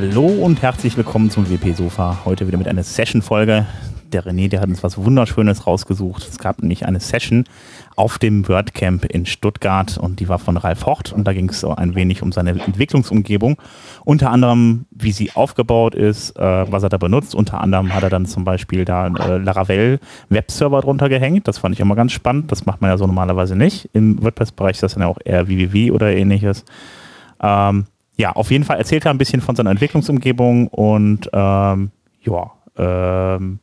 Hallo und herzlich willkommen zum WP Sofa. Heute wieder mit einer Session-Folge. Der René, der hat uns was Wunderschönes rausgesucht. Es gab nämlich eine Session auf dem WordCamp in Stuttgart und die war von Ralf Hocht und da ging es so ein wenig um seine Entwicklungsumgebung. Unter anderem, wie sie aufgebaut ist, äh, was er da benutzt. Unter anderem hat er dann zum Beispiel da äh, Laravel Webserver drunter gehängt. Das fand ich immer ganz spannend. Das macht man ja so normalerweise nicht. Im WordPress-Bereich ist das dann ja auch eher www oder ähnliches. Ähm, ja, auf jeden Fall erzählt er ein bisschen von seiner Entwicklungsumgebung und ähm, ja, ähm,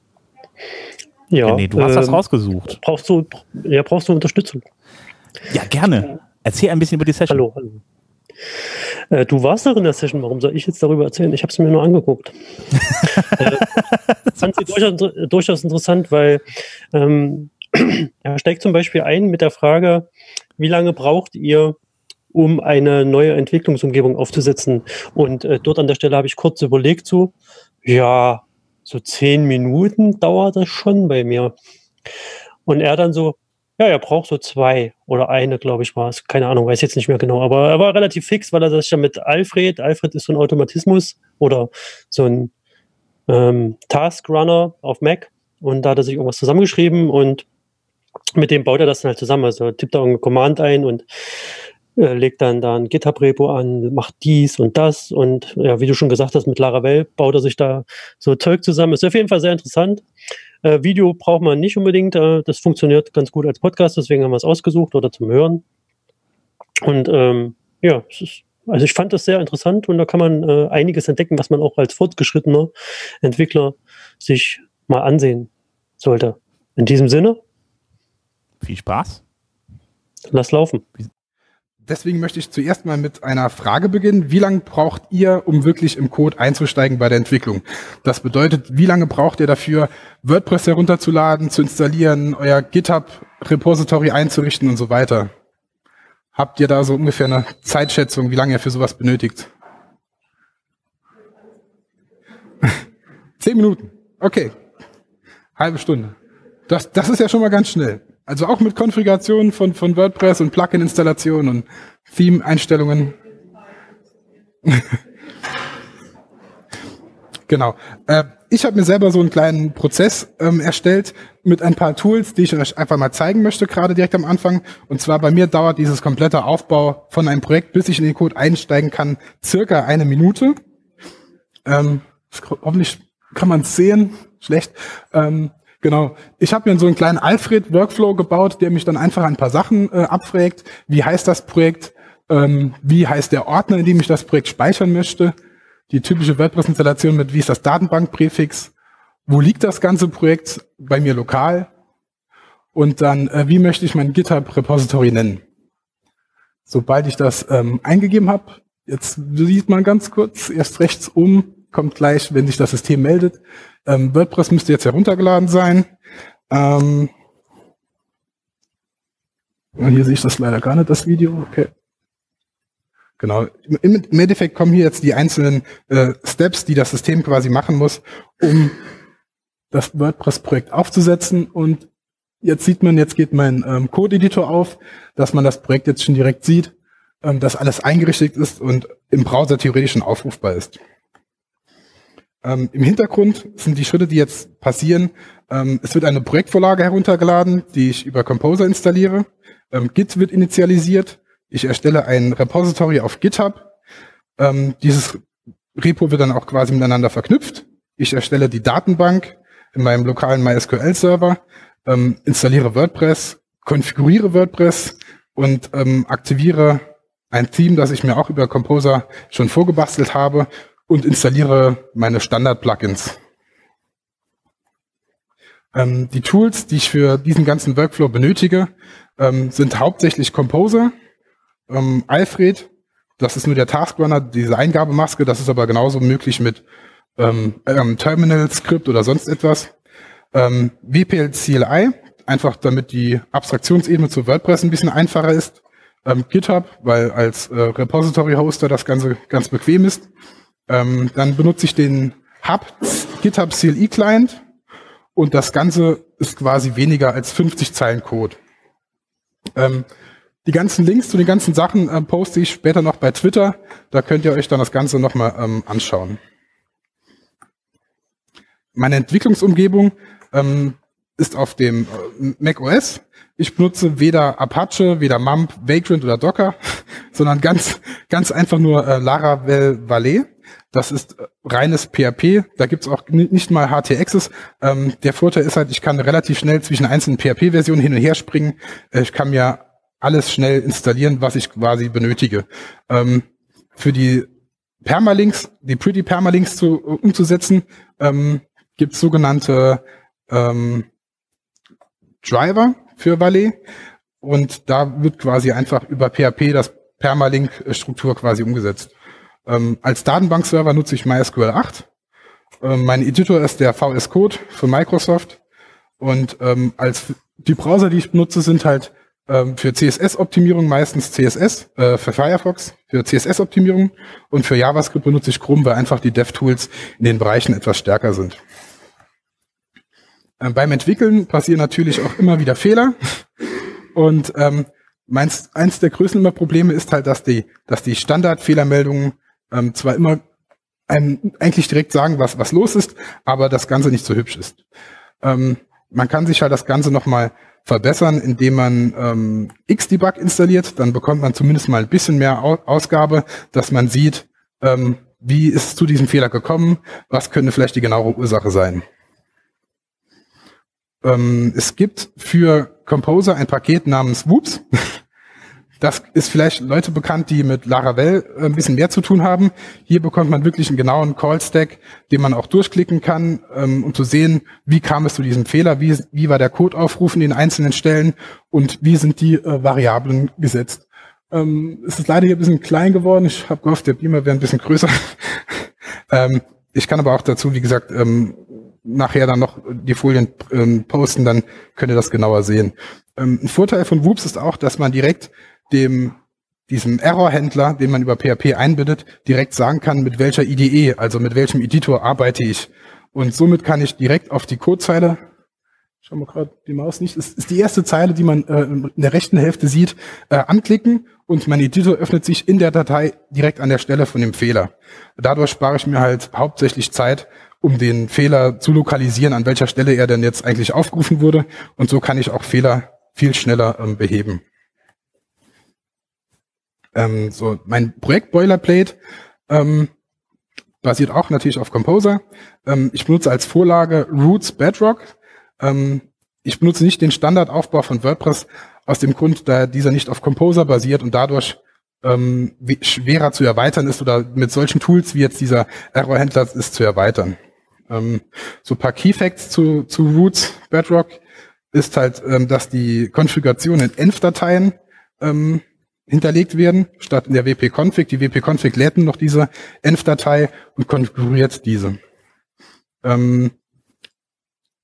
ja, René, du hast ähm, das rausgesucht. Brauchst du, ja, brauchst du Unterstützung? Ja, gerne. Erzähl ein bisschen über die Session. Hallo, hallo. Äh, du warst doch in der Session, warum soll ich jetzt darüber erzählen? Ich habe es mir nur angeguckt. äh, fand sie durchaus, durchaus interessant, weil ähm, er steigt zum Beispiel ein mit der Frage, wie lange braucht ihr, um eine neue Entwicklungsumgebung aufzusetzen? Und äh, dort an der Stelle habe ich kurz überlegt, so, ja, so zehn Minuten dauert das schon bei mir. Und er dann so, ja, er braucht so zwei oder eine, glaube ich, war es. Keine Ahnung, weiß jetzt nicht mehr genau. Aber er war relativ fix, weil er das ja mit Alfred, Alfred ist so ein Automatismus oder so ein ähm, Task Runner auf Mac. Und da hat er sich irgendwas zusammengeschrieben und mit dem baut er das dann halt zusammen. Also tippt da irgendein Command ein und äh, legt dann da ein GitHub-Repo an, macht dies und das und ja, wie du schon gesagt hast, mit Laravel baut er sich da so Zeug zusammen. Ist auf jeden Fall sehr interessant. Äh, Video braucht man nicht unbedingt, äh, das funktioniert ganz gut als Podcast, deswegen haben wir es ausgesucht oder zum Hören. Und ähm, ja, ist, also ich fand das sehr interessant und da kann man äh, einiges entdecken, was man auch als fortgeschrittener Entwickler sich mal ansehen sollte. In diesem Sinne, Viel Spaß. lass laufen. Deswegen möchte ich zuerst mal mit einer Frage beginnen. Wie lange braucht ihr, um wirklich im Code einzusteigen bei der Entwicklung? Das bedeutet, wie lange braucht ihr dafür, WordPress herunterzuladen, zu installieren, euer GitHub-Repository einzurichten und so weiter? Habt ihr da so ungefähr eine Zeitschätzung, wie lange ihr für sowas benötigt? Zehn Minuten. Okay. Halbe Stunde. Das, das ist ja schon mal ganz schnell. Also auch mit Konfiguration von, von WordPress und Plugin-Installation und Theme-Einstellungen. genau. Äh, ich habe mir selber so einen kleinen Prozess ähm, erstellt mit ein paar Tools, die ich euch einfach mal zeigen möchte, gerade direkt am Anfang. Und zwar bei mir dauert dieses komplette Aufbau von einem Projekt, bis ich in den Code einsteigen kann, circa eine Minute. Ähm, hoffentlich kann man es sehen. Schlecht. Ähm, Genau. Ich habe mir so einen kleinen Alfred-Workflow gebaut, der mich dann einfach ein paar Sachen äh, abfragt. Wie heißt das Projekt? Ähm, wie heißt der Ordner, in dem ich das Projekt speichern möchte? Die typische WordPress-Installation mit wie ist das Datenbankpräfix? Wo liegt das ganze Projekt? Bei mir lokal. Und dann, äh, wie möchte ich mein GitHub-Repository nennen? Sobald ich das ähm, eingegeben habe, jetzt sieht man ganz kurz, erst rechts um, kommt gleich, wenn sich das System meldet. Ähm, WordPress müsste jetzt heruntergeladen sein. Ähm, hier sehe ich das leider gar nicht, das Video. Okay. Genau. Im, Im, Endeffekt kommen hier jetzt die einzelnen äh, Steps, die das System quasi machen muss, um das WordPress-Projekt aufzusetzen. Und jetzt sieht man, jetzt geht mein ähm, Code-Editor auf, dass man das Projekt jetzt schon direkt sieht, ähm, dass alles eingerichtet ist und im Browser theoretisch schon aufrufbar ist. Ähm, Im Hintergrund sind die Schritte, die jetzt passieren. Ähm, es wird eine Projektvorlage heruntergeladen, die ich über Composer installiere. Ähm, Git wird initialisiert. Ich erstelle ein Repository auf GitHub. Ähm, dieses Repo wird dann auch quasi miteinander verknüpft. Ich erstelle die Datenbank in meinem lokalen MySQL-Server, ähm, installiere WordPress, konfiguriere WordPress und ähm, aktiviere ein Theme, das ich mir auch über Composer schon vorgebastelt habe und installiere meine Standard-Plugins. Ähm, die Tools, die ich für diesen ganzen Workflow benötige, ähm, sind hauptsächlich Composer, ähm, Alfred, das ist nur der Taskrunner, diese Eingabemaske, das ist aber genauso möglich mit ähm, ähm, Terminal-Skript oder sonst etwas. Ähm, WPL CLI, einfach damit die Abstraktionsebene zu WordPress ein bisschen einfacher ist. Ähm, GitHub, weil als äh, Repository-Hoster das Ganze ganz bequem ist. Ähm, dann benutze ich den Hub GitHub CLI Client und das Ganze ist quasi weniger als 50 Zeilen Code. Ähm, Die ganzen Links zu den ganzen Sachen äh, poste ich später noch bei Twitter. Da könnt ihr euch dann das Ganze nochmal ähm, anschauen. Meine Entwicklungsumgebung ähm, ist auf dem äh, Mac OS. Ich benutze weder Apache, weder Mump, Vagrant oder Docker, sondern ganz, ganz einfach nur äh, Laravel Valet. Das ist äh, reines PHP. Da gibt's auch nicht mal HT-Access. Ähm, der Vorteil ist halt, ich kann relativ schnell zwischen einzelnen PHP-Versionen hin und her springen. Äh, ich kann mir alles schnell installieren, was ich quasi benötige. Ähm, für die Permalinks, die Pretty Permalinks zu, umzusetzen, ähm, gibt's sogenannte ähm, Driver für Valet. Und da wird quasi einfach über PHP das Permalink-Struktur quasi umgesetzt. Ähm, als Datenbankserver nutze ich MySQL 8. Ähm, mein Editor ist der VS Code von Microsoft. Und ähm, als die Browser, die ich benutze, sind halt ähm, für CSS-Optimierung meistens CSS, äh, für Firefox, für CSS-Optimierung und für JavaScript benutze ich Chrome, weil einfach die DevTools in den Bereichen etwas stärker sind. Ähm, beim Entwickeln passieren natürlich auch immer wieder Fehler. Und ähm, meins, eins der größten Probleme ist halt, dass die, dass die Standardfehlermeldungen ähm, zwar immer einem eigentlich direkt sagen, was, was los ist, aber das Ganze nicht so hübsch ist. Ähm, man kann sich halt das Ganze nochmal verbessern, indem man ähm, Xdebug installiert. Dann bekommt man zumindest mal ein bisschen mehr Ausgabe, dass man sieht, ähm, wie ist es zu diesem Fehler gekommen, was könnte vielleicht die genaue Ursache sein. Ähm, es gibt für Composer ein Paket namens Whoops. Das ist vielleicht Leute bekannt, die mit Laravel äh, ein bisschen mehr zu tun haben. Hier bekommt man wirklich einen genauen Call-Stack, den man auch durchklicken kann, ähm, um zu sehen, wie kam es zu diesem Fehler, wie, wie war der Codeaufruf in den einzelnen Stellen und wie sind die äh, Variablen gesetzt. Ähm, es ist leider hier ein bisschen klein geworden. Ich habe gehofft, der Beamer wäre ein bisschen größer. ähm, ich kann aber auch dazu, wie gesagt, ähm, nachher dann noch die Folien ähm, posten, dann könnt ihr das genauer sehen. Ähm, ein Vorteil von Whoops ist auch, dass man direkt dem diesem Error-Händler, den man über PHP einbindet, direkt sagen kann, mit welcher IDE, also mit welchem Editor arbeite ich. Und somit kann ich direkt auf die Codezeile, schauen wir gerade die Maus nicht, ist, ist die erste Zeile, die man äh, in der rechten Hälfte sieht, äh, anklicken und mein Editor öffnet sich in der Datei direkt an der Stelle von dem Fehler. Dadurch spare ich mir halt hauptsächlich Zeit, um den Fehler zu lokalisieren, an welcher Stelle er denn jetzt eigentlich aufgerufen wurde. Und so kann ich auch Fehler viel schneller ähm, beheben. Ähm, so, mein Projekt Boilerplate ähm, basiert auch natürlich auf Composer. Ähm, ich benutze als Vorlage Roots Bedrock. Ähm, ich benutze nicht den Standardaufbau von WordPress aus dem Grund, da dieser nicht auf Composer basiert und dadurch ähm, schwerer zu erweitern ist oder mit solchen Tools wie jetzt dieser Error-Händler ist zu erweitern. Ähm, so paar Key Facts zu, zu Roots Bedrock ist halt, dass die Konfiguration in Env-Dateien ähm, hinterlegt werden, statt in der wp-config. Die wp-config lädt noch diese Env-Datei und konfiguriert diese. Ähm,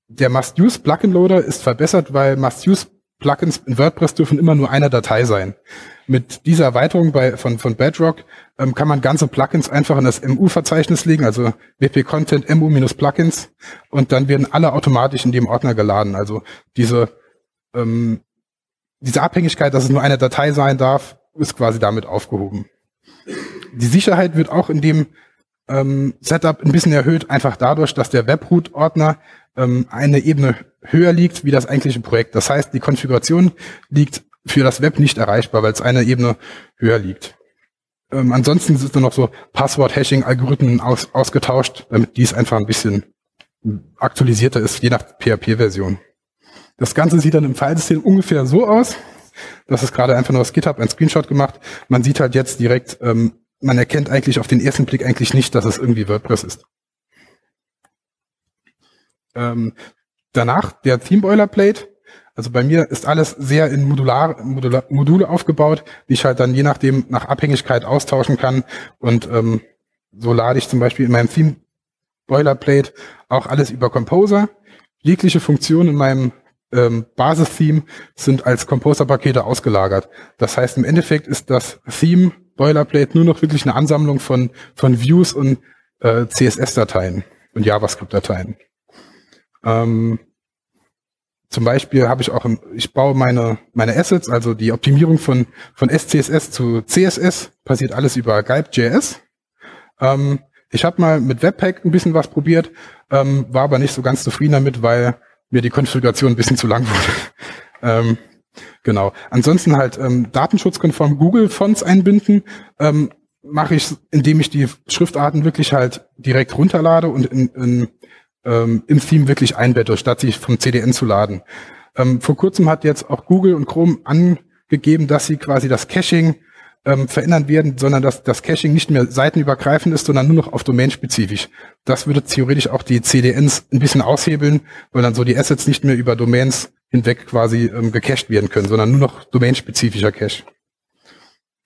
der Must-Use-Plugin-Loader ist verbessert, weil Must-Use-Plugins in WordPress dürfen immer nur eine Datei sein. Mit dieser Erweiterung bei, von, von Bedrock ähm, kann man ganze Plugins einfach in das MU-Verzeichnis legen, also wp-content mu-plugins und dann werden alle automatisch in dem Ordner geladen. Also diese, ähm, diese Abhängigkeit, dass es nur eine Datei sein darf, ist quasi damit aufgehoben. Die Sicherheit wird auch in dem ähm, Setup ein bisschen erhöht, einfach dadurch, dass der Webroot-Ordner ähm, eine Ebene höher liegt wie das eigentliche Projekt. Das heißt, die Konfiguration liegt für das Web nicht erreichbar, weil es eine Ebene höher liegt. Ähm, ansonsten sind dann noch so Passwort-Hashing-Algorithmen aus, ausgetauscht, damit dies einfach ein bisschen aktualisierter ist, je nach PHP-Version. Das Ganze sieht dann im Filesystem ungefähr so aus. Das ist gerade einfach nur aus GitHub ein Screenshot gemacht. Man sieht halt jetzt direkt, ähm, man erkennt eigentlich auf den ersten Blick eigentlich nicht, dass es irgendwie WordPress ist. Ähm, danach der Theme Boilerplate. Also bei mir ist alles sehr in Modular, Modular, Module aufgebaut, die ich halt dann je nachdem nach Abhängigkeit austauschen kann. Und ähm, so lade ich zum Beispiel in meinem Theme Boilerplate auch alles über Composer. Jegliche Funktion in meinem ähm, Basis-Theme sind als Composer-Pakete ausgelagert. Das heißt, im Endeffekt ist das Theme Boilerplate nur noch wirklich eine Ansammlung von, von Views und äh, CSS-Dateien und JavaScript-Dateien. Ähm, zum Beispiel habe ich auch, ein, ich baue meine, meine Assets, also die Optimierung von, von SCSS zu CSS, passiert alles über Galb.js. Ähm, ich habe mal mit Webpack ein bisschen was probiert, ähm, war aber nicht so ganz zufrieden damit, weil mir die Konfiguration ein bisschen zu lang wurde. ähm, genau. Ansonsten halt ähm, datenschutzkonform Google-Fonts einbinden, ähm, mache ich, indem ich die Schriftarten wirklich halt direkt runterlade und in, in ähm, im Theme wirklich einbette, statt sich vom CDN zu laden. Ähm, vor kurzem hat jetzt auch Google und Chrome angegeben, dass sie quasi das Caching ähm, verändern werden, sondern dass das Caching nicht mehr seitenübergreifend ist, sondern nur noch auf Domain-spezifisch. Das würde theoretisch auch die CDNs ein bisschen aushebeln, weil dann so die Assets nicht mehr über Domains hinweg quasi ähm, gecached werden können, sondern nur noch domainspezifischer Cache.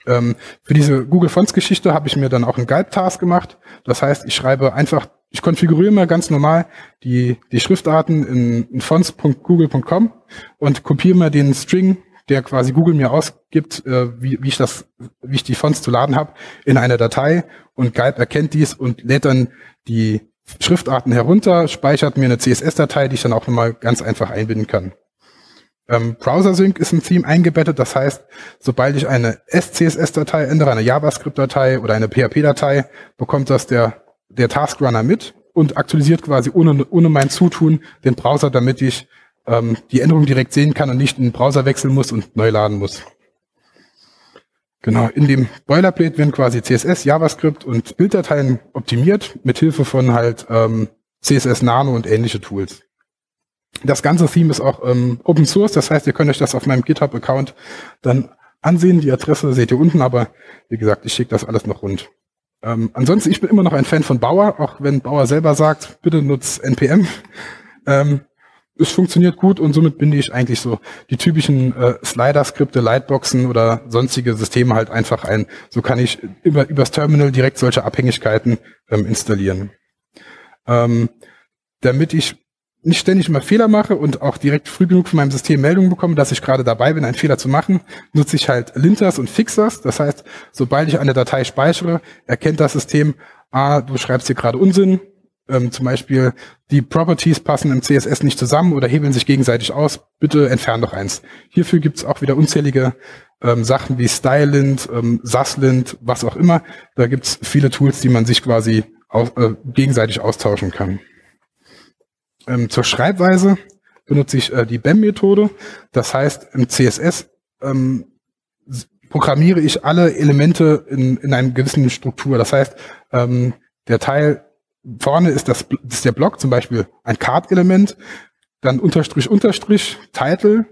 Ähm, für diese Google Fonts Geschichte habe ich mir dann auch einen Guide Task gemacht. Das heißt, ich schreibe einfach ich konfiguriere mal ganz normal die, die Schriftarten in, in fonts.google.com und kopiere mal den String, der quasi Google mir ausgibt, äh, wie, wie ich das, wie ich die Fonts zu laden habe, in eine Datei und Galb erkennt dies und lädt dann die Schriftarten herunter, speichert mir eine CSS-Datei, die ich dann auch nochmal ganz einfach einbinden kann. Ähm, Browser Sync ist ein Theme eingebettet, das heißt, sobald ich eine SCSS-Datei ändere, eine JavaScript-Datei oder eine PHP-Datei, bekommt das der der Taskrunner mit und aktualisiert quasi ohne, ohne mein Zutun den Browser, damit ich ähm, die Änderung direkt sehen kann und nicht in den Browser wechseln muss und neu laden muss. Genau, in dem Boilerplate werden quasi CSS, JavaScript und Bilddateien optimiert, mit Hilfe von halt ähm, CSS Nano und ähnliche Tools. Das ganze Theme ist auch ähm, Open Source, das heißt, ihr könnt euch das auf meinem GitHub-Account dann ansehen. Die Adresse seht ihr unten, aber wie gesagt, ich schicke das alles noch rund. Ähm, ansonsten, ich bin immer noch ein Fan von Bauer, auch wenn Bauer selber sagt, bitte nutz NPM. Ähm, es funktioniert gut und somit binde ich eigentlich so die typischen äh, Slider-Skripte, Lightboxen oder sonstige Systeme halt einfach ein. So kann ich über, übers Terminal direkt solche Abhängigkeiten ähm, installieren. Ähm, damit ich nicht ständig immer Fehler mache und auch direkt früh genug von meinem System Meldungen bekomme, dass ich gerade dabei bin, einen Fehler zu machen, nutze ich halt Linters und Fixers. Das heißt, sobald ich eine Datei speichere, erkennt das System, ah, du schreibst hier gerade Unsinn. Ähm, zum Beispiel, die Properties passen im CSS nicht zusammen oder hebeln sich gegenseitig aus. Bitte entfern doch eins. Hierfür gibt's auch wieder unzählige ähm, Sachen wie Stylint, ähm, Saslint, was auch immer. Da gibt's viele Tools, die man sich quasi aus, äh, gegenseitig austauschen kann. Ähm, zur Schreibweise benutze ich äh, die BEM-Methode. Das heißt, im CSS ähm, programmiere ich alle Elemente in, in einer gewissen Struktur. Das heißt, ähm, der Teil vorne ist, das, ist der Block, zum Beispiel ein Card-Element, dann Unterstrich, Unterstrich, Title,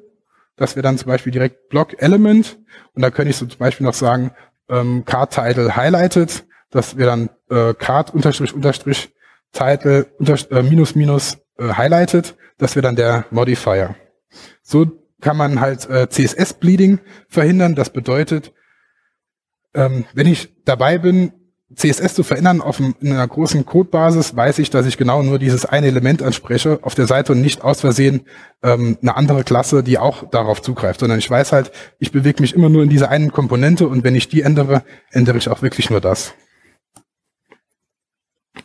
das wäre dann zum Beispiel direkt Block-Element und da könnte ich so zum Beispiel noch sagen, ähm, Card-Title highlighted, das wäre dann äh, Card, Unterstrich, Unterstrich, Title, unter, äh, minus, minus, äh, highlighted, das wäre dann der Modifier. So kann man halt äh, CSS-Bleeding verhindern. Das bedeutet, ähm, wenn ich dabei bin, CSS zu verändern auf in einer großen Codebasis, weiß ich, dass ich genau nur dieses eine Element anspreche auf der Seite und nicht aus Versehen ähm, eine andere Klasse, die auch darauf zugreift, sondern ich weiß halt, ich bewege mich immer nur in dieser einen Komponente und wenn ich die ändere, ändere ich auch wirklich nur das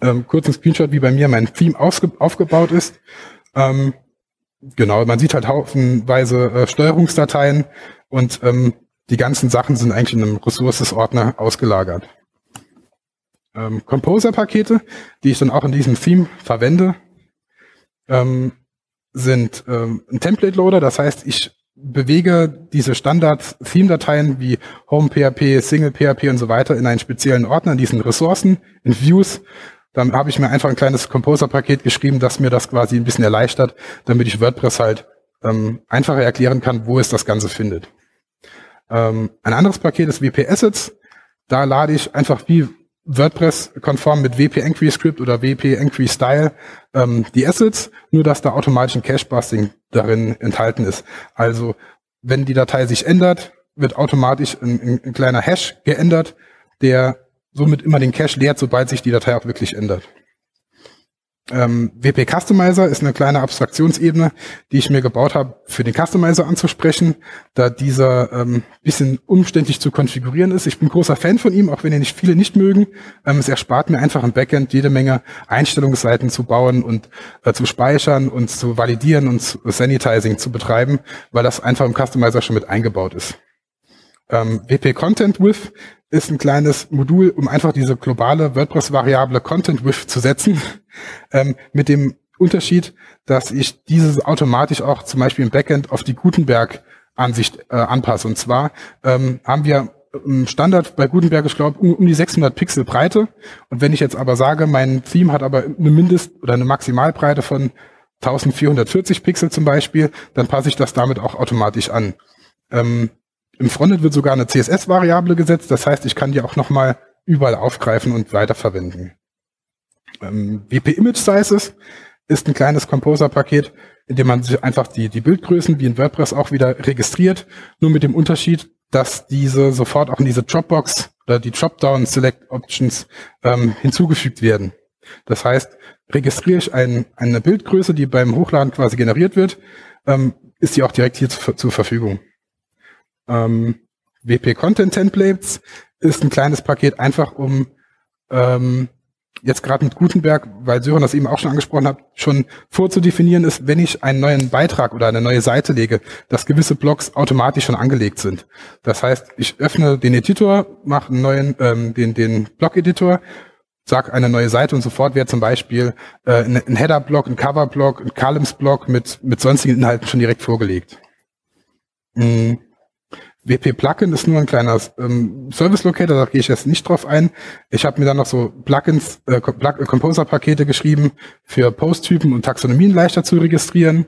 ähm, kurzen Screenshot, wie bei mir mein Theme aufgebaut ist. Ähm, genau, man sieht halt haufenweise äh, Steuerungsdateien und ähm, die ganzen Sachen sind eigentlich in einem Resources-Ordner ausgelagert. Ähm, Composer-Pakete, die ich dann auch in diesem Theme verwende, ähm, sind ähm, ein Template-Loader, das heißt, ich bewege diese Standard-Theme-Dateien wie Home.php, Single.php und so weiter in einen speziellen Ordner, in diesen Ressourcen, in Views dann habe ich mir einfach ein kleines Composer-Paket geschrieben, das mir das quasi ein bisschen erleichtert, damit ich WordPress halt ähm, einfacher erklären kann, wo es das Ganze findet. Ähm, ein anderes Paket ist WP Assets. Da lade ich einfach wie WordPress konform mit WP Enquery Script oder WP Enquery Style ähm, die Assets, nur dass da automatisch ein Cache-Busting darin enthalten ist. Also wenn die Datei sich ändert, wird automatisch ein, ein kleiner Hash geändert, der somit immer den Cache leert, sobald sich die Datei auch wirklich ändert. Ähm, WP Customizer ist eine kleine Abstraktionsebene, die ich mir gebaut habe, für den Customizer anzusprechen, da dieser ähm, bisschen umständlich zu konfigurieren ist. Ich bin großer Fan von ihm, auch wenn ihn nicht viele nicht mögen. Ähm, es erspart mir einfach im Backend jede Menge Einstellungsseiten zu bauen und äh, zu speichern und zu validieren und Sanitizing zu betreiben, weil das einfach im Customizer schon mit eingebaut ist. Ähm, WP Content With ist ein kleines Modul, um einfach diese globale WordPress-Variable Content With zu setzen, ähm, mit dem Unterschied, dass ich dieses automatisch auch zum Beispiel im Backend auf die Gutenberg-Ansicht äh, anpasse. Und zwar ähm, haben wir im Standard bei Gutenberg, ich glaube, um, um, die 600 Pixel Breite. Und wenn ich jetzt aber sage, mein Theme hat aber eine Mindest- oder eine Maximalbreite von 1440 Pixel zum Beispiel, dann passe ich das damit auch automatisch an. Ähm, im Frontend wird sogar eine CSS-Variable gesetzt, das heißt, ich kann die auch nochmal überall aufgreifen und weiterverwenden. Ähm, WP Image Sizes ist ein kleines Composer-Paket, in dem man sich einfach die, die Bildgrößen wie in WordPress auch wieder registriert, nur mit dem Unterschied, dass diese sofort auch in diese Dropbox oder die Dropdown Select Options ähm, hinzugefügt werden. Das heißt, registriere ich ein, eine Bildgröße, die beim Hochladen quasi generiert wird, ähm, ist die auch direkt hier zu, zur Verfügung. Ähm, WP Content Templates ist ein kleines Paket, einfach um ähm, jetzt gerade mit Gutenberg, weil Sören das eben auch schon angesprochen hat, schon vorzudefinieren ist, wenn ich einen neuen Beitrag oder eine neue Seite lege, dass gewisse Blocks automatisch schon angelegt sind. Das heißt, ich öffne den Editor, mache einen neuen, ähm, den, den Block-Editor, sag eine neue Seite und sofort wäre zum Beispiel äh, ein Header-Block, ein Cover-Block, ein Columns-Block mit, mit sonstigen Inhalten schon direkt vorgelegt. Mhm. WP Plugin ist nur ein kleiner ähm, Service Locator, da gehe ich jetzt nicht drauf ein. Ich habe mir dann noch so Plugins, äh, Composer-Pakete geschrieben für Posttypen und Taxonomien leichter zu registrieren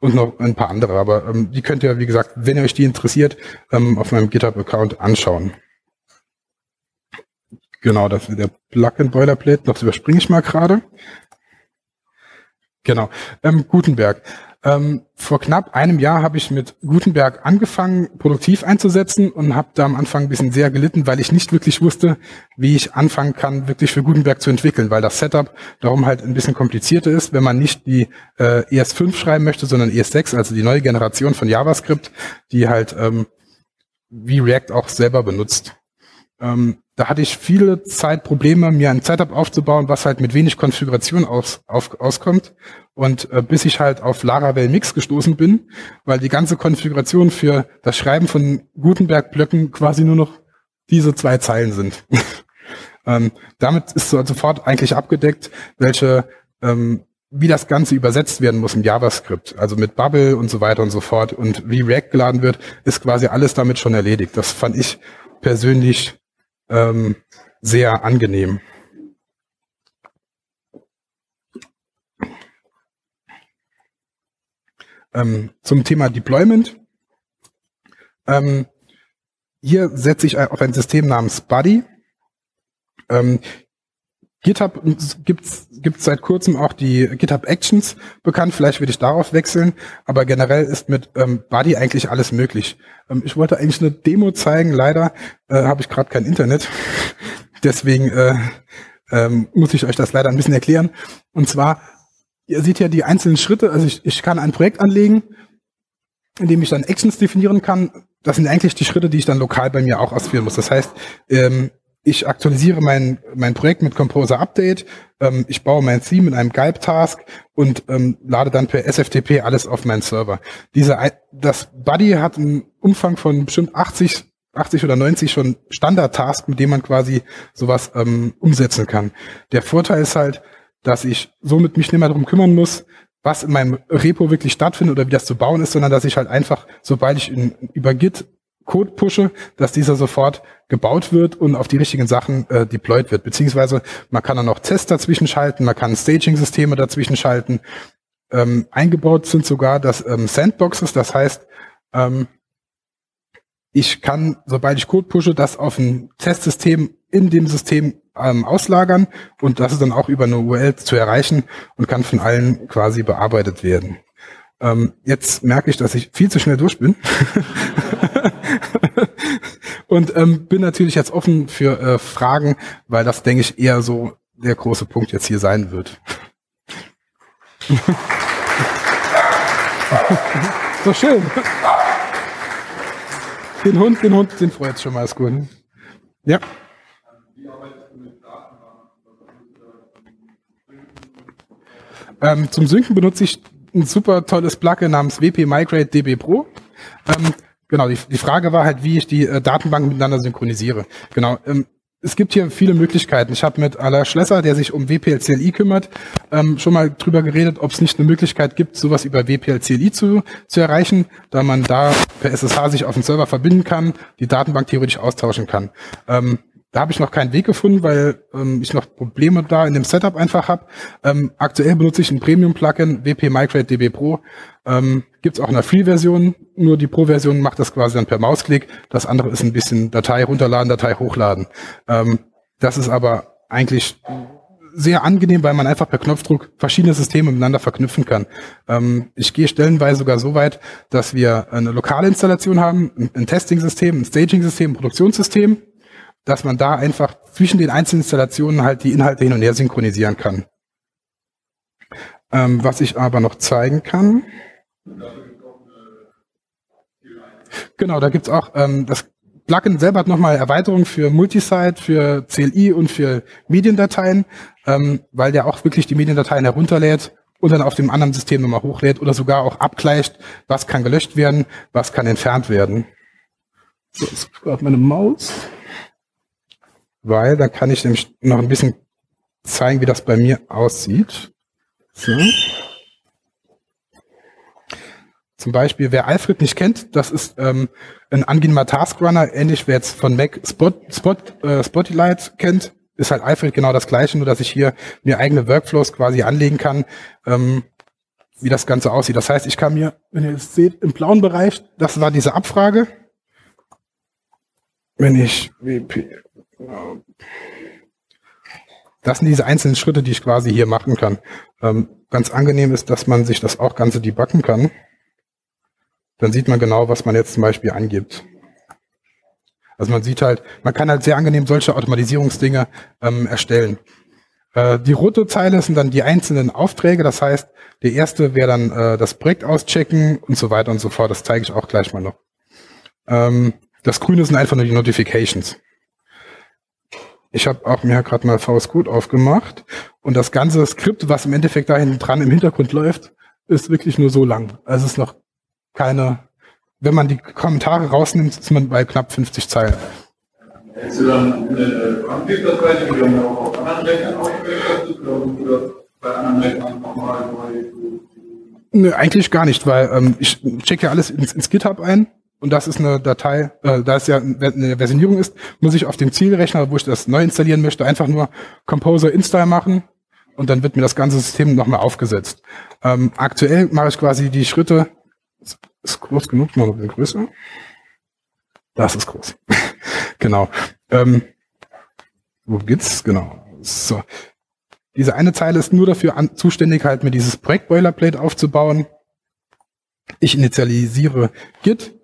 und noch ein paar andere. Aber ähm, die könnt ihr, wie gesagt, wenn ihr euch die interessiert, ähm, auf meinem GitHub-Account anschauen. Genau, das ist der Plugin Boilerplate. Das überspringe ich mal gerade. Genau. Ähm, Gutenberg. Ähm, vor knapp einem Jahr habe ich mit Gutenberg angefangen, produktiv einzusetzen und habe da am Anfang ein bisschen sehr gelitten, weil ich nicht wirklich wusste, wie ich anfangen kann, wirklich für Gutenberg zu entwickeln, weil das Setup darum halt ein bisschen komplizierter ist, wenn man nicht die äh, ES5 schreiben möchte, sondern ES6, also die neue Generation von JavaScript, die halt ähm, wie React auch selber benutzt. Ähm, da hatte ich viele Zeit Probleme, mir ein Setup aufzubauen, was halt mit wenig Konfiguration aus, auf, auskommt. Und äh, bis ich halt auf Laravel Mix gestoßen bin, weil die ganze Konfiguration für das Schreiben von Gutenberg-Blöcken quasi nur noch diese zwei Zeilen sind. ähm, damit ist so sofort eigentlich abgedeckt, welche ähm, wie das Ganze übersetzt werden muss im JavaScript, also mit Bubble und so weiter und so fort und wie React geladen wird, ist quasi alles damit schon erledigt. Das fand ich persönlich ähm, sehr angenehm. Ähm, zum Thema Deployment. Ähm, hier setze ich auf ein System namens Buddy. Ähm, GitHub gibt es seit kurzem auch die GitHub Actions bekannt. Vielleicht würde ich darauf wechseln, aber generell ist mit ähm, Buddy eigentlich alles möglich. Ähm, ich wollte eigentlich eine Demo zeigen, leider äh, habe ich gerade kein Internet. Deswegen äh, ähm, muss ich euch das leider ein bisschen erklären. Und zwar, ihr seht ja die einzelnen Schritte. Also ich, ich kann ein Projekt anlegen, in dem ich dann Actions definieren kann. Das sind eigentlich die Schritte, die ich dann lokal bei mir auch ausführen muss. Das heißt, ähm, ich aktualisiere mein, mein Projekt mit Composer Update, ähm, ich baue mein Theme in einem Gulp-Task und ähm, lade dann per SFTP alles auf meinen Server. Diese, das Buddy hat einen Umfang von bestimmt 80 80 oder 90 schon Standard-Task, mit dem man quasi sowas ähm, umsetzen kann. Der Vorteil ist halt, dass ich somit mich nicht mehr darum kümmern muss, was in meinem Repo wirklich stattfindet oder wie das zu bauen ist, sondern dass ich halt einfach, sobald ich in, über Git Code pushe, dass dieser sofort gebaut wird und auf die richtigen Sachen äh, deployed wird. Beziehungsweise man kann dann noch Tests dazwischen schalten, man kann Staging-Systeme dazwischen schalten. Ähm, eingebaut sind sogar das ähm, Sandboxes, das heißt, ähm, ich kann, sobald ich Code pushe, das auf ein Testsystem in dem System ähm, auslagern und das ist dann auch über eine URL zu erreichen und kann von allen quasi bearbeitet werden. Ähm, jetzt merke ich, dass ich viel zu schnell durch bin. und ähm, bin natürlich jetzt offen für äh, Fragen, weil das, denke ich, eher so der große Punkt jetzt hier sein wird. so schön. Den Hund, den Hund, den freut schon mal, ist gut. Ja. Ähm, zum Synken benutze ich ein super tolles Plugin namens WP Migrate DB Pro. Ähm, genau, die, die Frage war halt, wie ich die äh, Datenbanken miteinander synchronisiere. Genau. Ähm, es gibt hier viele Möglichkeiten. Ich habe mit Alain Schlesser, der sich um WPLCLI kümmert, ähm, schon mal drüber geredet, ob es nicht eine Möglichkeit gibt, sowas über WPLCLI zu, zu erreichen, da man da per SSH sich auf den Server verbinden kann, die Datenbank theoretisch austauschen kann. Ähm, da habe ich noch keinen Weg gefunden, weil ähm, ich noch Probleme da in dem Setup einfach habe. Ähm, aktuell benutze ich ein Premium-Plugin, WP Migrate DB Pro. Ähm, Gibt auch in der Free-Version, nur die Pro-Version macht das quasi dann per Mausklick. Das andere ist ein bisschen Datei runterladen, Datei hochladen. Ähm, das ist aber eigentlich sehr angenehm, weil man einfach per Knopfdruck verschiedene Systeme miteinander verknüpfen kann. Ähm, ich gehe stellenweise sogar so weit, dass wir eine lokale Installation haben, ein Testing-System, ein Staging-System, ein Produktionssystem dass man da einfach zwischen den einzelnen Installationen halt die Inhalte hin und her synchronisieren kann. Ähm, was ich aber noch zeigen kann. Genau, da gibt's auch ähm, das Plugin selber hat nochmal Erweiterungen für Multisite, für CLI und für Mediendateien, ähm, weil der auch wirklich die Mediendateien herunterlädt und dann auf dem anderen System nochmal hochlädt oder sogar auch abgleicht, was kann gelöscht werden, was kann entfernt werden. So, jetzt gerade meine Maus weil da kann ich nämlich noch ein bisschen zeigen, wie das bei mir aussieht. So. Zum Beispiel, wer Alfred nicht kennt, das ist ähm, ein angenehmer Taskrunner, ähnlich wer jetzt von Mac Spot, Spot, äh, Spotlight kennt, ist halt Alfred genau das gleiche, nur dass ich hier mir eigene Workflows quasi anlegen kann, ähm, wie das Ganze aussieht. Das heißt, ich kann mir, wenn ihr es seht, im blauen Bereich, das war diese Abfrage. Wenn ich WP das sind diese einzelnen Schritte, die ich quasi hier machen kann. Ähm, ganz angenehm ist, dass man sich das auch Ganze debuggen kann. Dann sieht man genau, was man jetzt zum Beispiel angibt. Also man sieht halt, man kann halt sehr angenehm solche Automatisierungsdinge ähm, erstellen. Äh, die rote Zeile sind dann die einzelnen Aufträge. Das heißt, der erste wäre dann äh, das Projekt auschecken und so weiter und so fort. Das zeige ich auch gleich mal noch. Ähm, das grüne sind einfach nur die Notifications. Ich habe auch mir gerade mal VS Code aufgemacht und das ganze Skript, was im Endeffekt da hinten dran im Hintergrund läuft, ist wirklich nur so lang. Also es ist noch keine, wenn man die Kommentare rausnimmt, ist man bei knapp 50 Zeilen. Hättest du dann eine Config-Datei, die du dann auch auf anderen Rechnern aufgelegt oder bei anderen Rechnern nochmal neu? Nö, eigentlich gar nicht, weil ähm, ich checke ja alles ins, ins GitHub ein und das ist eine Datei, äh, da es ja eine Versionierung ist, muss ich auf dem Zielrechner, wo ich das neu installieren möchte, einfach nur Composer Install machen und dann wird mir das ganze System nochmal aufgesetzt. Ähm, aktuell mache ich quasi die Schritte, ist groß genug, mal noch ein größer. Das ist groß. genau. Ähm, wo geht's? Genau. So. Diese eine Zeile ist nur dafür an, zuständig, halt mir dieses Projekt Boilerplate aufzubauen. Ich initialisiere Git,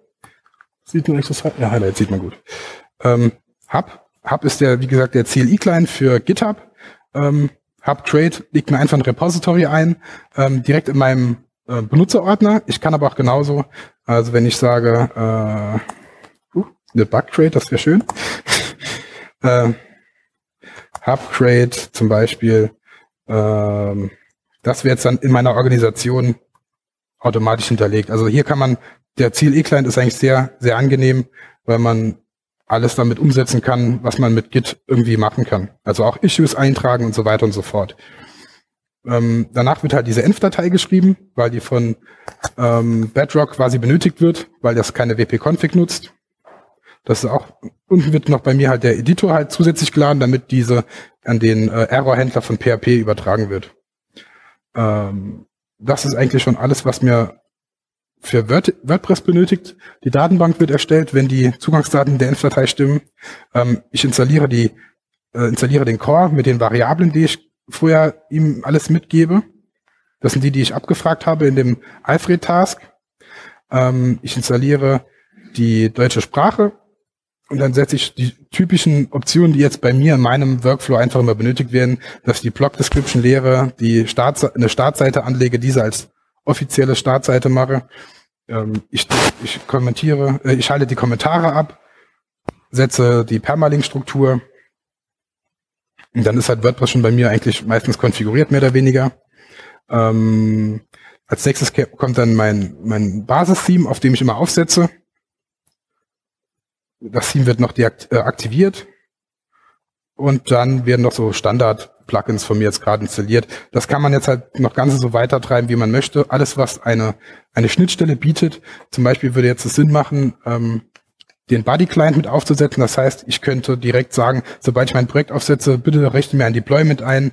Sieht man echt das Ja, Highlight sieht man gut. Ähm, Hub. Hub ist der, wie gesagt, der CLI-Client für GitHub. Ähm, Hub Trade legt mir einfach ein Repository ein, ähm, direkt in meinem äh, Benutzerordner. Ich kann aber auch genauso, also wenn ich sage, äh, uh, eine Bug Trade, das wäre schön. äh, Hub Trade zum Beispiel, ähm, das wäre jetzt dann in meiner Organisation automatisch hinterlegt. Also hier kann man der Ziel-E-Client ist eigentlich sehr, sehr angenehm, weil man alles damit umsetzen kann, was man mit Git irgendwie machen kann. Also auch Issues eintragen und so weiter und so fort. Ähm, danach wird halt diese Env-Datei geschrieben, weil die von ähm, Bedrock quasi benötigt wird, weil das keine wp-config nutzt. Das ist auch, unten wird noch bei mir halt der Editor halt zusätzlich geladen, damit diese an den äh, Error-Händler von PHP übertragen wird. Ähm, das ist eigentlich schon alles, was mir für WordPress benötigt. Die Datenbank wird erstellt, wenn die Zugangsdaten der Env-Datei stimmen. Ähm, ich installiere die, äh, installiere den Core mit den Variablen, die ich vorher ihm alles mitgebe. Das sind die, die ich abgefragt habe in dem Alfred-Task. Ähm, ich installiere die deutsche Sprache und dann setze ich die typischen Optionen, die jetzt bei mir in meinem Workflow einfach immer benötigt werden, dass ich die Blog Description leere, die Start, eine Startseite anlege, diese als offizielle Startseite mache. Ähm, ich, ich kommentiere, äh, ich schalte die Kommentare ab, setze die Permalink-Struktur. Und dann ist halt WordPress schon bei mir eigentlich meistens konfiguriert, mehr oder weniger. Ähm, als nächstes kommt dann mein, mein Basis-Theme, auf dem ich immer aufsetze. Das Theme wird noch. Äh, und dann werden noch so Standard-Plugins von mir jetzt gerade installiert. Das kann man jetzt halt noch ganz so weiter treiben, wie man möchte. Alles, was eine, eine Schnittstelle bietet, zum Beispiel würde jetzt es Sinn machen, ähm, den Buddy-Client mit aufzusetzen. Das heißt, ich könnte direkt sagen, sobald ich mein Projekt aufsetze, bitte rechne mir ein Deployment ein.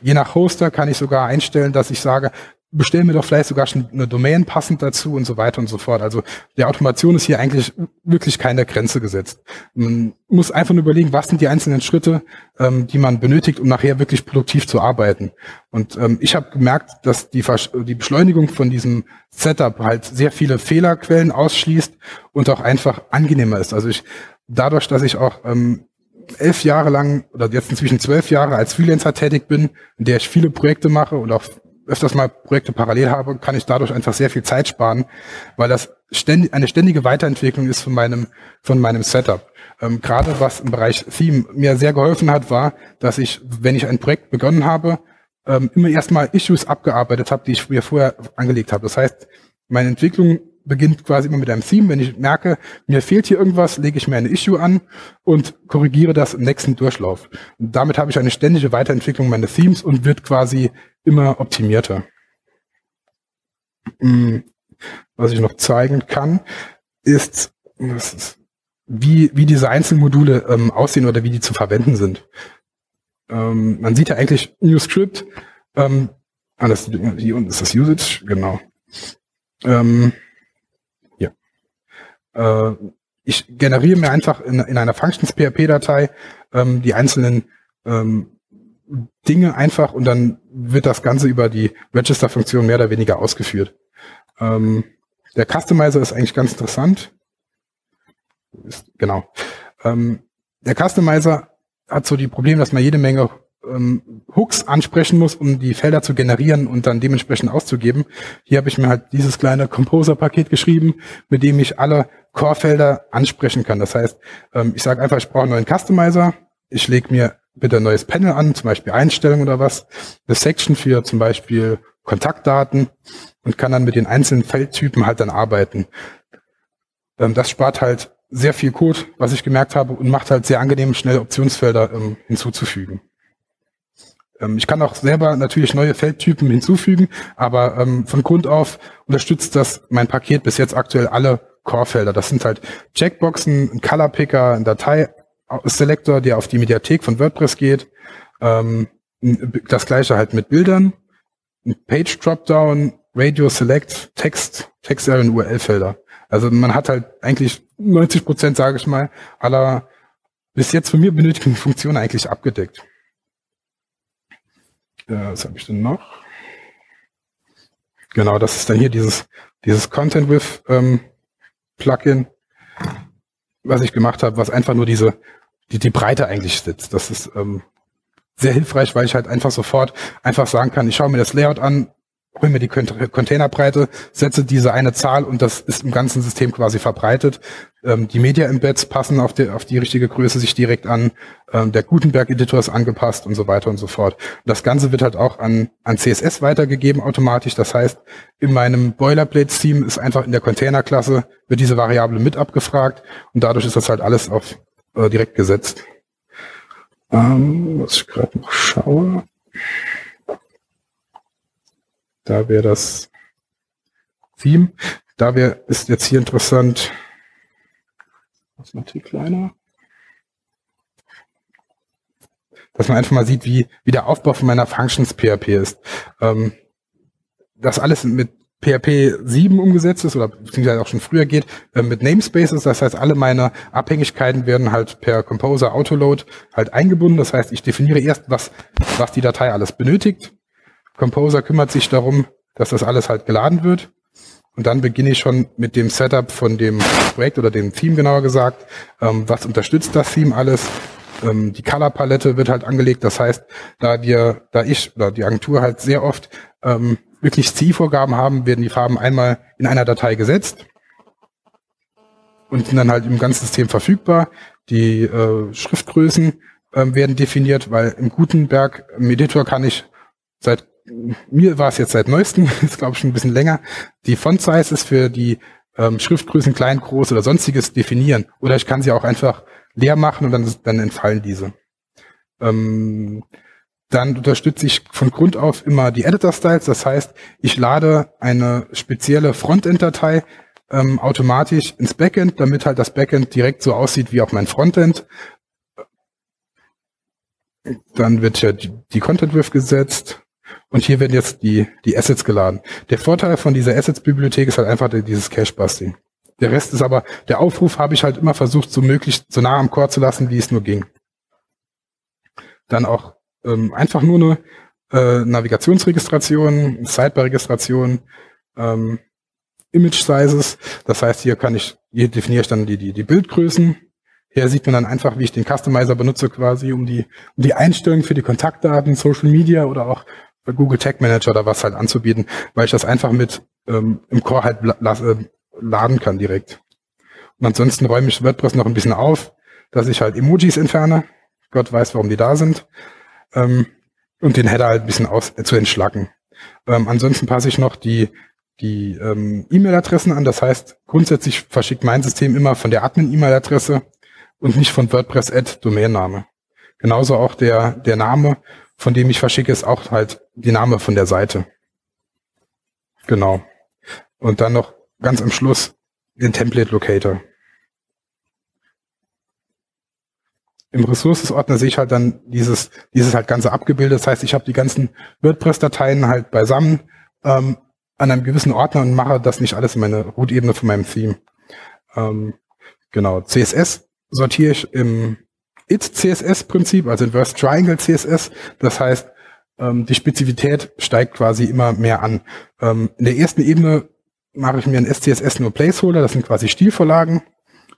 Je nach Hoster kann ich sogar einstellen, dass ich sage, bestellen mir doch vielleicht sogar schon eine Domain passend dazu und so weiter und so fort. Also der Automation ist hier eigentlich wirklich keine Grenze gesetzt. Man muss einfach nur überlegen, was sind die einzelnen Schritte, ähm, die man benötigt, um nachher wirklich produktiv zu arbeiten. Und ähm, ich habe gemerkt, dass die, die Beschleunigung von diesem Setup halt sehr viele Fehlerquellen ausschließt und auch einfach angenehmer ist. Also ich dadurch, dass ich auch ähm, elf Jahre lang oder jetzt inzwischen zwölf Jahre als Freelancer tätig bin, in der ich viele Projekte mache und auch öfters mal Projekte parallel habe, kann ich dadurch einfach sehr viel Zeit sparen, weil das ständig, eine ständige Weiterentwicklung ist von meinem, von meinem Setup. Ähm, Gerade was im Bereich Theme mir sehr geholfen hat, war, dass ich, wenn ich ein Projekt begonnen habe, ähm, immer erstmal Issues abgearbeitet habe, die ich mir vorher angelegt habe. Das heißt, meine Entwicklung beginnt quasi immer mit einem Theme. Wenn ich merke, mir fehlt hier irgendwas, lege ich mir eine Issue an und korrigiere das im nächsten Durchlauf. Und damit habe ich eine ständige Weiterentwicklung meines Themes und wird quasi immer optimierter. Hm, was ich noch zeigen kann, ist, wie, wie diese einzelnen Module ähm, aussehen oder wie die zu verwenden sind. Ähm, man sieht ja eigentlich New Script. Ähm, ah, das, hier unten ist das Usage, genau. Ähm. Äh, ich generiere mir einfach in, in einer Functions-PHP-Datei ähm, die einzelnen ähm, Dinge einfach und dann wird das Ganze über die Register-Funktion mehr oder weniger ausgeführt. Ähm, der Customizer ist eigentlich ganz interessant. Ist, genau. Ähm, der Customizer hat so die Probleme, dass man jede Menge ähm, Hooks ansprechen muss, um die Felder zu generieren und dann dementsprechend auszugeben. Hier habe ich mir halt dieses kleine Composer-Paket geschrieben, mit dem ich alle Core-Felder ansprechen kann. Das heißt, ähm, ich sage einfach, ich brauche einen neuen Customizer. Ich lege mir bitte ein neues Panel an, zum Beispiel Einstellungen oder was, eine Section für zum Beispiel Kontaktdaten und kann dann mit den einzelnen Feldtypen halt dann arbeiten. Ähm, das spart halt sehr viel Code, was ich gemerkt habe, und macht halt sehr angenehm, schnell Optionsfelder ähm, hinzuzufügen. Ähm, ich kann auch selber natürlich neue Feldtypen hinzufügen, aber ähm, von Grund auf unterstützt das mein Paket bis jetzt aktuell alle Core-Felder. Das sind halt Checkboxen, ein Color Picker, ein Datei Selector, der auf die Mediathek von WordPress geht. Ähm, das gleiche halt mit Bildern, ein Page Dropdown, Radio Select, Text, Text und URL-Felder. Also man hat halt eigentlich 90 Prozent, sage ich mal, aller bis jetzt von mir benötigten Funktionen eigentlich abgedeckt. Ja, was habe ich denn noch? Genau, das ist dann hier dieses, dieses Content with ähm, Plugin, was ich gemacht habe, was einfach nur diese die, die Breite eigentlich sitzt. Das ist ähm, sehr hilfreich, weil ich halt einfach sofort einfach sagen kann, ich schaue mir das Layout an, hole mir die Containerbreite, setze diese eine Zahl und das ist im ganzen System quasi verbreitet. Ähm, die Media-Embeds passen auf die, auf die richtige Größe sich direkt an. Ähm, der Gutenberg-Editor ist angepasst und so weiter und so fort. Das Ganze wird halt auch an, an CSS weitergegeben automatisch. Das heißt, in meinem Boilerplate-Theme ist einfach in der Container-Klasse wird diese Variable mit abgefragt und dadurch ist das halt alles auf äh, direkt gesetzt. Ähm, was ich gerade noch schaue. Da wäre das Theme. Da wäre, ist jetzt hier interessant. Was noch viel kleiner? Dass man einfach mal sieht, wie, wie der Aufbau von meiner Functions PHP ist. Ähm, das alles mit PHP 7 umgesetzt ist oder beziehungsweise auch schon früher geht, äh, mit Namespaces. Das heißt, alle meine Abhängigkeiten werden halt per Composer Autoload halt eingebunden. Das heißt, ich definiere erst, was, was die Datei alles benötigt. Composer kümmert sich darum, dass das alles halt geladen wird. Und dann beginne ich schon mit dem Setup von dem Projekt oder dem Theme genauer gesagt. Ähm, was unterstützt das Theme alles? Ähm, die Color-Palette wird halt angelegt. Das heißt, da wir, da ich oder die Agentur halt sehr oft ähm, wirklich Zielvorgaben haben, werden die Farben einmal in einer Datei gesetzt und sind dann halt im ganzen System verfügbar. Die äh, Schriftgrößen äh, werden definiert, weil im Gutenberg im Editor kann ich seit mir war es jetzt seit neuestem, ist glaube ich schon ein bisschen länger, die Font Size ist für die ähm, Schriftgrößen klein, groß oder sonstiges definieren. Oder ich kann sie auch einfach leer machen und dann, dann entfallen diese. Ähm, dann unterstütze ich von Grund auf immer die Editor Styles. Das heißt, ich lade eine spezielle Frontend-Datei ähm, automatisch ins Backend, damit halt das Backend direkt so aussieht wie auch mein Frontend. Dann wird ja die, die Content With gesetzt. Und hier werden jetzt die, die Assets geladen. Der Vorteil von dieser Assets-Bibliothek ist halt einfach dieses Cache-Busting. Der Rest ist aber, der Aufruf habe ich halt immer versucht, so möglichst so nah am Core zu lassen, wie es nur ging. Dann auch ähm, einfach nur eine äh, Navigationsregistration, Sidebar-Registration, ähm, Image Sizes. Das heißt, hier kann ich, hier definiere ich dann die, die, die Bildgrößen. Hier sieht man dann einfach, wie ich den Customizer benutze, quasi, um die, um die Einstellungen für die Kontaktdaten, Social Media oder auch Google Tag Manager oder was halt anzubieten, weil ich das einfach mit ähm, im Core halt äh, laden kann direkt. Und ansonsten räume ich WordPress noch ein bisschen auf, dass ich halt Emojis entferne. Gott weiß, warum die da sind. Ähm, und den Header halt ein bisschen aus, äh, zu entschlacken. Ähm, ansonsten passe ich noch die, die ähm, E-Mail-Adressen an. Das heißt, grundsätzlich verschickt mein System immer von der Admin-E-Mail-Adresse und nicht von WordPress-Ad-Domainname. Genauso auch der, der Name von dem ich verschicke, ist auch halt die Name von der Seite. Genau. Und dann noch ganz am Schluss den Template Locator. Im Ressources-Ordner sehe ich halt dann dieses, dieses halt ganze abgebildet. Das heißt, ich habe die ganzen WordPress-Dateien halt beisammen ähm, an einem gewissen Ordner und mache das nicht alles in meine Root-Ebene von meinem Theme. Ähm, genau. CSS sortiere ich im It-CSS-Prinzip, also Inverse Triangle CSS. Das heißt, ähm, die Spezifität steigt quasi immer mehr an. Ähm, in der ersten Ebene mache ich mir ein SCSS nur Placeholder, das sind quasi Stilvorlagen,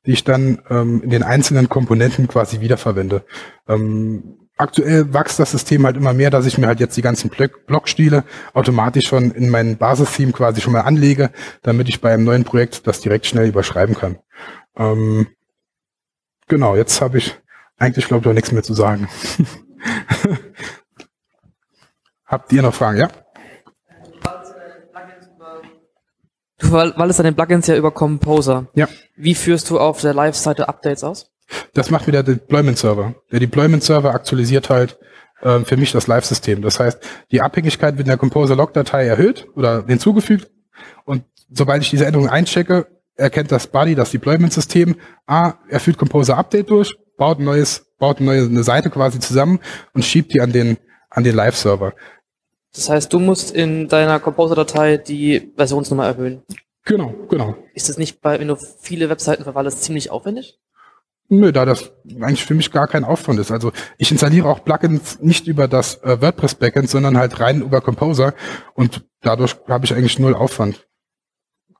die ich dann ähm, in den einzelnen Komponenten quasi wiederverwende. Ähm, aktuell wächst das System halt immer mehr, dass ich mir halt jetzt die ganzen Blockstile automatisch schon in mein Basistheme quasi schon mal anlege, damit ich bei einem neuen Projekt das direkt schnell überschreiben kann. Ähm, genau, jetzt habe ich eigentlich, glaube ich, auch nichts mehr zu sagen. Habt ihr noch Fragen, ja? Du waltest deine Plugins ja über Composer. Ja. Wie führst du auf der Live-Seite Updates aus? Das macht mir der Deployment-Server. Der Deployment-Server aktualisiert halt äh, für mich das Live-System. Das heißt, die Abhängigkeit wird in der Composer-Log-Datei erhöht oder hinzugefügt. Und sobald ich diese Änderung einchecke, erkennt das Body, das Deployment-System, ah, er führt Composer Update durch baut ein neues, baut eine neue eine Seite quasi zusammen und schiebt die an den, an den Live-Server. Das heißt, du musst in deiner Composer-Datei die Versionsnummer erhöhen. Genau, genau. Ist das nicht bei, wenn du viele Webseiten verwaltest, ziemlich aufwendig? Nö, da das eigentlich für mich gar kein Aufwand ist. Also ich installiere auch Plugins nicht über das äh, WordPress Backend, sondern halt rein über Composer und dadurch habe ich eigentlich null Aufwand.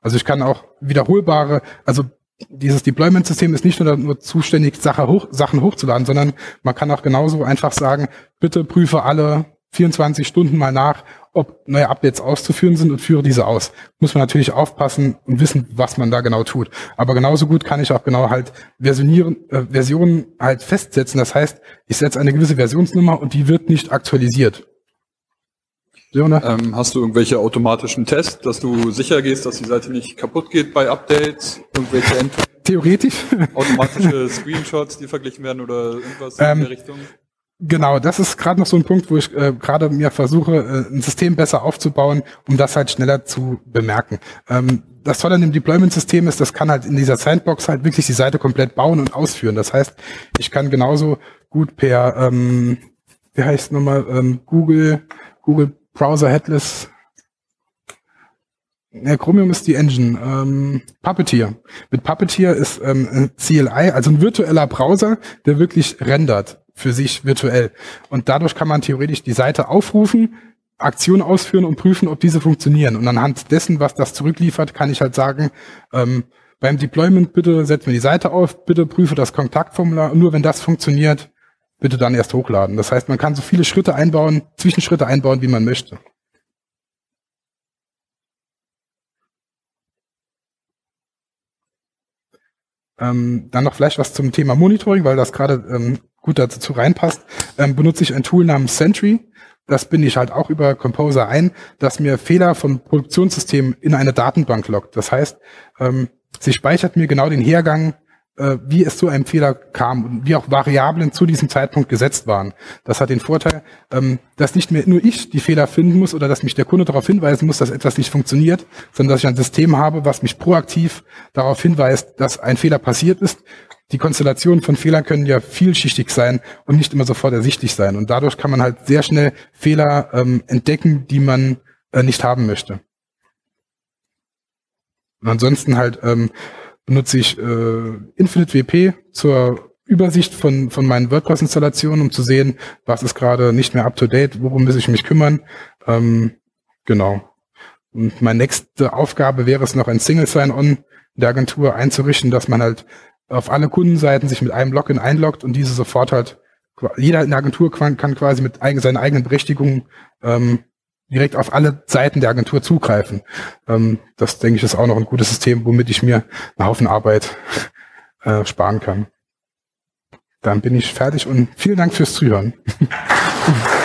Also ich kann auch wiederholbare, also dieses Deployment-System ist nicht nur, nur zuständig, Sache hoch, Sachen hochzuladen, sondern man kann auch genauso einfach sagen, bitte prüfe alle 24 Stunden mal nach, ob neue Updates auszuführen sind und führe diese aus. Muss man natürlich aufpassen und wissen, was man da genau tut. Aber genauso gut kann ich auch genau halt versionieren, äh, Versionen halt festsetzen. Das heißt, ich setze eine gewisse Versionsnummer und die wird nicht aktualisiert. Ähm, hast du irgendwelche automatischen Tests, dass du sicher gehst, dass die Seite nicht kaputt geht bei Updates? Irgendwelche End Theoretisch. automatische Screenshots, die verglichen werden oder irgendwas ähm, in der Richtung? Genau, das ist gerade noch so ein Punkt, wo ich äh, gerade mir versuche, äh, ein System besser aufzubauen, um das halt schneller zu bemerken. Ähm, das Tolle an dem Deployment-System ist, das kann halt in dieser Sandbox halt wirklich die Seite komplett bauen und ausführen. Das heißt, ich kann genauso gut per, ähm, wie heißt nochmal, ähm, Google, Google Browser Headless. Ja, Chromium ist die Engine. Ähm, Puppeteer. Mit Puppeteer ist ähm, ein CLI, also ein virtueller Browser, der wirklich rendert für sich virtuell. Und dadurch kann man theoretisch die Seite aufrufen, Aktionen ausführen und prüfen, ob diese funktionieren. Und anhand dessen, was das zurückliefert, kann ich halt sagen, ähm, beim Deployment bitte setzen wir die Seite auf, bitte prüfe das Kontaktformular und nur wenn das funktioniert, bitte dann erst hochladen. Das heißt, man kann so viele Schritte einbauen, Zwischenschritte einbauen, wie man möchte. Ähm, dann noch vielleicht was zum Thema Monitoring, weil das gerade ähm, gut dazu reinpasst. Ähm, benutze ich ein Tool namens Sentry. Das binde ich halt auch über Composer ein, dass mir Fehler von Produktionssystemen in eine Datenbank lockt. Das heißt, ähm, sie speichert mir genau den Hergang äh, wie es zu einem Fehler kam und wie auch Variablen zu diesem Zeitpunkt gesetzt waren. Das hat den Vorteil, ähm, dass nicht mehr nur ich die Fehler finden muss oder dass mich der Kunde darauf hinweisen muss, dass etwas nicht funktioniert, sondern dass ich ein System habe, was mich proaktiv darauf hinweist, dass ein Fehler passiert ist. Die Konstellationen von Fehlern können ja vielschichtig sein und nicht immer sofort ersichtlich sein. Und dadurch kann man halt sehr schnell Fehler ähm, entdecken, die man äh, nicht haben möchte. Und ansonsten halt ähm, benutze ich äh, Infinite WP zur Übersicht von, von meinen WordPress-Installationen, um zu sehen, was ist gerade nicht mehr up-to-date, worum muss ich mich kümmern. Ähm, genau. Und meine nächste Aufgabe wäre es noch, ein Single Sign-On der Agentur einzurichten, dass man halt auf alle Kundenseiten sich mit einem Login einloggt und diese sofort halt, jeder in der Agentur kann quasi mit seinen eigenen Berechtigungen ähm, direkt auf alle Seiten der Agentur zugreifen. Ähm, das denke ich ist auch noch ein gutes System, womit ich mir einen Haufen Arbeit äh, sparen kann. Dann bin ich fertig und vielen Dank fürs Zuhören.